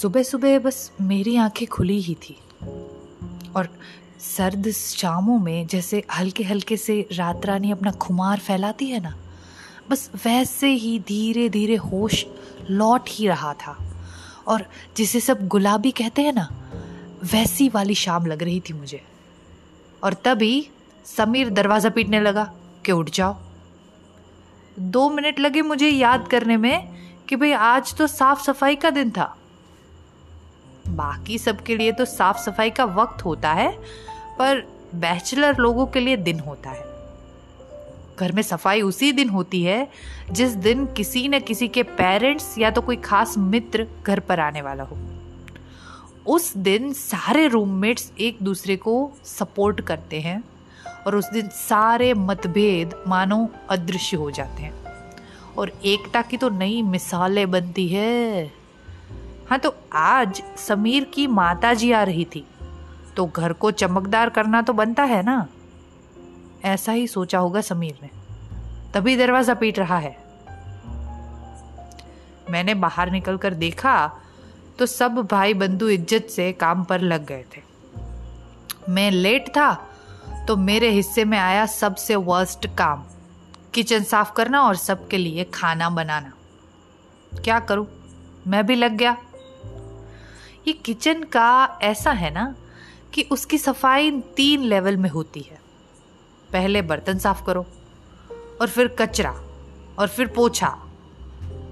सुबह सुबह बस मेरी आँखें खुली ही थी। और सर्द शामों में जैसे हल्के हल्के से रात रानी अपना खुमार फैलाती है ना, बस वैसे ही धीरे धीरे होश लौट ही रहा था। और जिसे सब गुलाबी कहते हैं ना, वैसी वाली शाम लग रही थी मुझे। और तभी समीर दरवाज़ा पीटने लगा कि उठ जाओ। दो मिनट लगे मुझे याद करने में कि भाई आज तो साफ़ सफ़ाई का दिन था। बाकी सबके लिए तो साफ़ सफ़ाई का वक्त होता है, पर बैचलर लोगों के लिए दिन होता है। घर में सफ़ाई उसी दिन होती है, जिस दिन किसी न किसी के पेरेंट्स या तो कोई खास मित्र घर पर आने वाला हो। उस दिन सारे रूममेट्स एक दूसरे को सपोर्ट करते हैं और उस दिन सारे मतभेद मानो अदृश्य हो जाते हैं। और एकता की तो नई मिसालें बनती है। हाँ तो आज समीर की माता जी आ रही थी। तो घर को चमकदार करना तो बनता है ना? ऐसा ही सोचा होगा समीर ने। तभी दरवाज़ा पीट रहा है। मैंने बाहर निकलकर देखा तो सब भाई बंधु इज़्ज़त से काम पर लग गए थे। मैं लेट था तो मेरे हिस्से में आया सबसे वर्स्ट काम। किचन साफ़ करना और सबके लिए खाना बनाना। क्या करूँ? मैं भी लग गया। ये किचन का ऐसा है ना कि उसकी सफ़ाई तीन लेवल में होती है। पहले बर्तन साफ़ करो, और फिर कचरा, और फिर पोछा।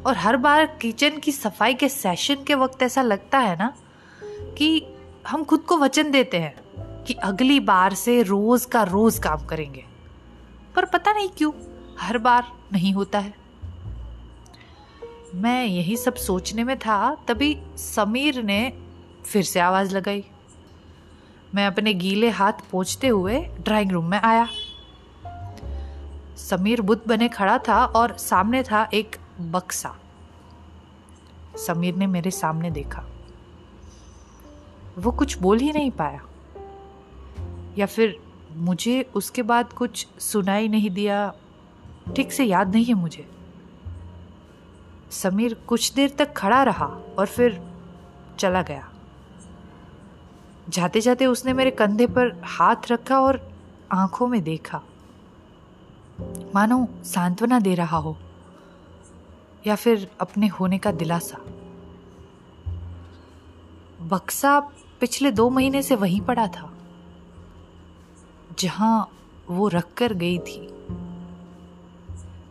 और हर बार किचन की सफ़ाई के सेशन के वक्त ऐसा लगता है ना कि हम खुद को वचन देते हैं कि अगली बार से रोज का रोज काम करेंगे। पर पता नहीं क्यों, हर बार नहीं होता है। मैं यही सब सोचने में था, तभी समीर ने फिर से आवाज़ लगाई। मैं अपने गीले हाथ पोछते हुए ड्राइंग रूम में आया। समीर बुद्ध बने खड़ा था और सामने था एक बक्सा। समीर ने मेरे सामने देखा। वो कुछ बोल ही नहीं पाया। या फिर मुझे उसके बाद कुछ सुनाई नहीं दिया, ठीक से याद नहीं है मुझे। समीर कुछ देर तक खड़ा रहा और फिर चला गया। जाते जाते उसने मेरे कंधे पर हाथ रखा और आँखों में देखा। मानो सांत्वना दे रहा हो या फिर अपने होने का दिलासा। बक्सा पिछले दो महीने से वहीं पड़ा था, जहाँ वो रख कर गई थी।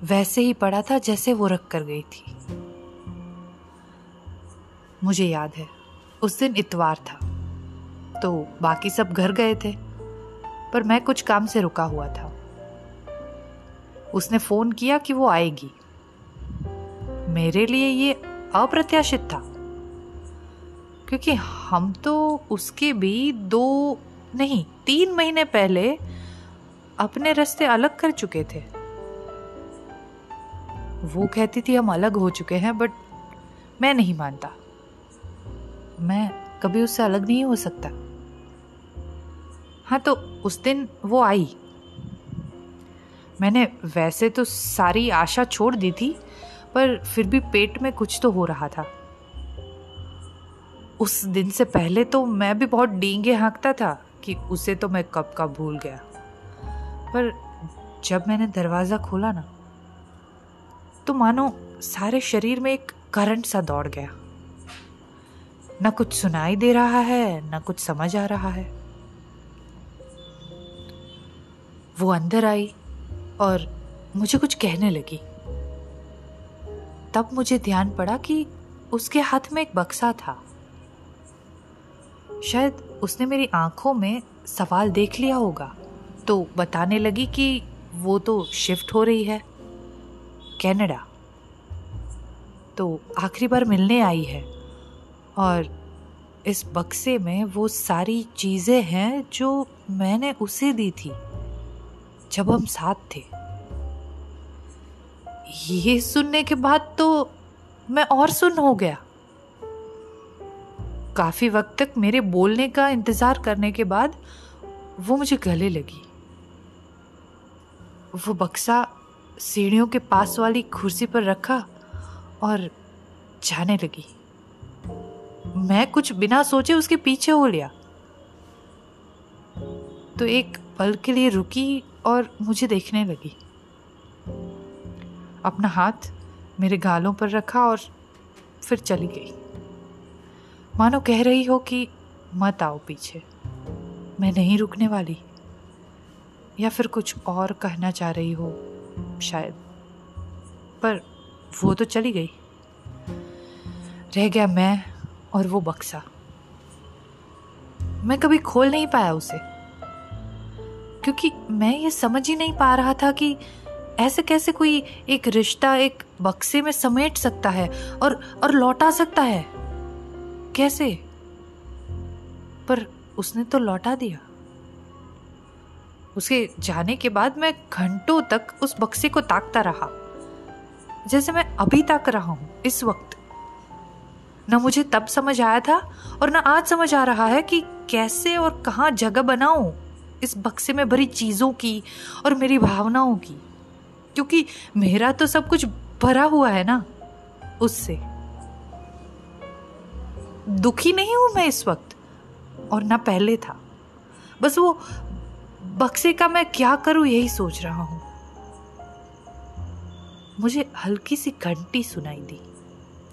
वैसे ही पड़ा था जैसे वो रख कर गई थी। मुझे याद है, उस दिन इतवार था। तो बाकी सब घर गए थे, पर मैं कुछ काम से रुका हुआ था। उसने फ़ोन किया कि वो आएगी। मेरे लिए ये अप्रत्याशित था, क्योंकि हम तो उसके भी दो, नहीं, तीन महीने पहले अपने रास्ते अलग कर चुके थे। वो कहती थी, हम अलग हो चुके हैं, बट मैं नहीं मानता। मैं कभी उससे अलग नहीं हो सकता। हाँ तो उस दिन वो आई। मैंने वैसे तो सारी आशा छोड़ दी थी, पर फिर भी पेट में कुछ तो हो रहा था। उस दिन से पहले तो मैं भी बहुत डींगे हाँकता था कि उसे तो मैं कब का भूल गया। पर जब मैंने दरवाज़ा खोला ना तो मानो सारे शरीर में एक करंट सा दौड़ गया। न कुछ सुनाई दे रहा है, न कुछ समझ आ रहा है। वो अंदर आई और मुझे कुछ कहने लगी। तब मुझे ध्यान पड़ा कि उसके हाथ में एक बक्सा था। शायद उसने मेरी आँखों में सवाल देख लिया होगा तो बताने लगी कि वो तो शिफ्ट हो रही है, कनाडा। तो आखिरी बार मिलने आई है। और इस बक्से में वो सारी चीज़ें हैं जो मैंने उसे दी थी, जब हम साथ थे। ये सुनने के बाद तो मैं और सुन हो गया। काफ़ी वक्त तक मेरे बोलने का इंतज़ार करने के बाद वो मुझे गले लगी। वो बक्सा सीढ़ियों के पास वाली कुर्सी पर रखा और जाने लगी। मैं कुछ बिना सोचे उसके पीछे हो लिया तो एक पल के लिए रुकी और मुझे देखने लगी। अपना हाथ मेरे गालों पर रखा और फिर चली गई। मानो कह रही हो कि मत आओ पीछे। मैं नहीं रुकने वाली। या फिर कुछ और कहना चाह रही हो शायद। पर वो तो चली गई। रह गया मैं और वो बक्सा। मैं कभी खोल नहीं पाया उसे। क्योंकि मैं ये समझ ही नहीं पा रहा था कि ऐसे कैसे कोई एक रिश्ता एक बक्से में समेट सकता है और और लौटा सकता है। कैसे? पर उसने तो लौटा दिया। उसके जाने के बाद मैं घंटों तक उस बक्से को ताकता रहा। जैसे मैं अभी ताक रहा हूँ, इस वक्त। न मुझे तब समझ आया था और न आज समझ आ रहा है कि कैसे और कहाँ जगह बनाऊँ इस बक्से में भरी चीज़ों की और मेरी भावनाओं की। क्योंकि मेरा तो सब कुछ भरा हुआ है ना उससे। दुखी नहीं हूँ मैं इस वक्त और ना पहले था। बस वो बक्से का मैं क्या करूँ यही सोच रहा हूँ। मुझे हल्की सी घंटी सुनाई दी।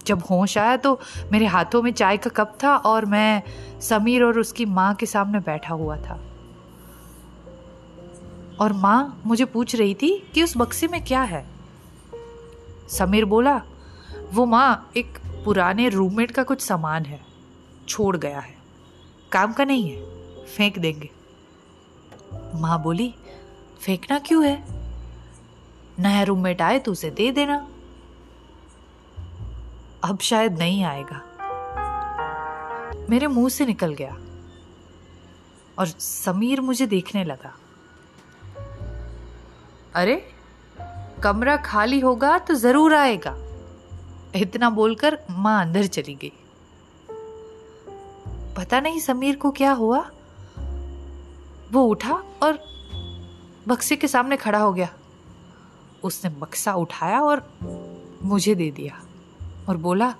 जब होश आया तो मेरे हाथों में चाय का कप था और मैं समीर और उसकी माँ के सामने बैठा हुआ था। और माँ मुझे पूछ रही थी कि उस बक्से में क्या है? समीर बोला, वो माँ एक पुराने रूममेट का कुछ सामान है, छोड़ गया है। काम का नहीं है, फेंक देंगे। माँ बोली, फेंकना क्यों है? नया रूममेट आए तो उसे दे देना। अब शायद नहीं आएगा। मेरे मुँह से निकल गया। और समीर मुझे देखने लगा। अरे, कमरा खाली होगा तो ज़रूर आएगा। इतना बोलकर माँ अंदर चली गई। पता नहीं समीर को क्या हुआ। वो उठा और बक्से के सामने खड़ा हो गया। उसने बक्सा उठाया और मुझे दे दिया। और बोला,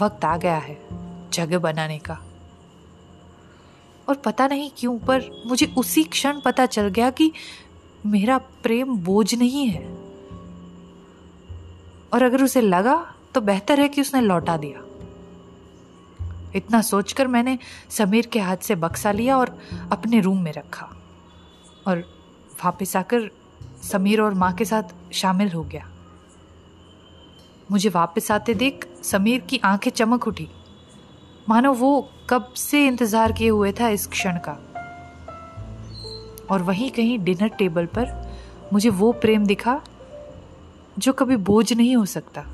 वक्त आ गया है जगह बनाने का। और पता नहीं क्यों, पर मुझे उसी क्षण पता चल गया कि मेरा प्रेम बोझ नहीं है। और अगर उसे लगा तो बेहतर है कि उसने लौटा दिया। इतना सोचकर मैंने समीर के हाथ से बक्सा लिया और अपने रूम में रखा। और वापस आकर समीर और माँ के साथ शामिल हो गया। मुझे वापस आते देख समीर की आँखें चमक उठी। मानो वो कब से इंतज़ार किए हुए था इस क्षण का। और वहीं कहीं डिनर टेबल पर मुझे वो प्रेम दिखा, जो कभी बोझ नहीं हो सकता।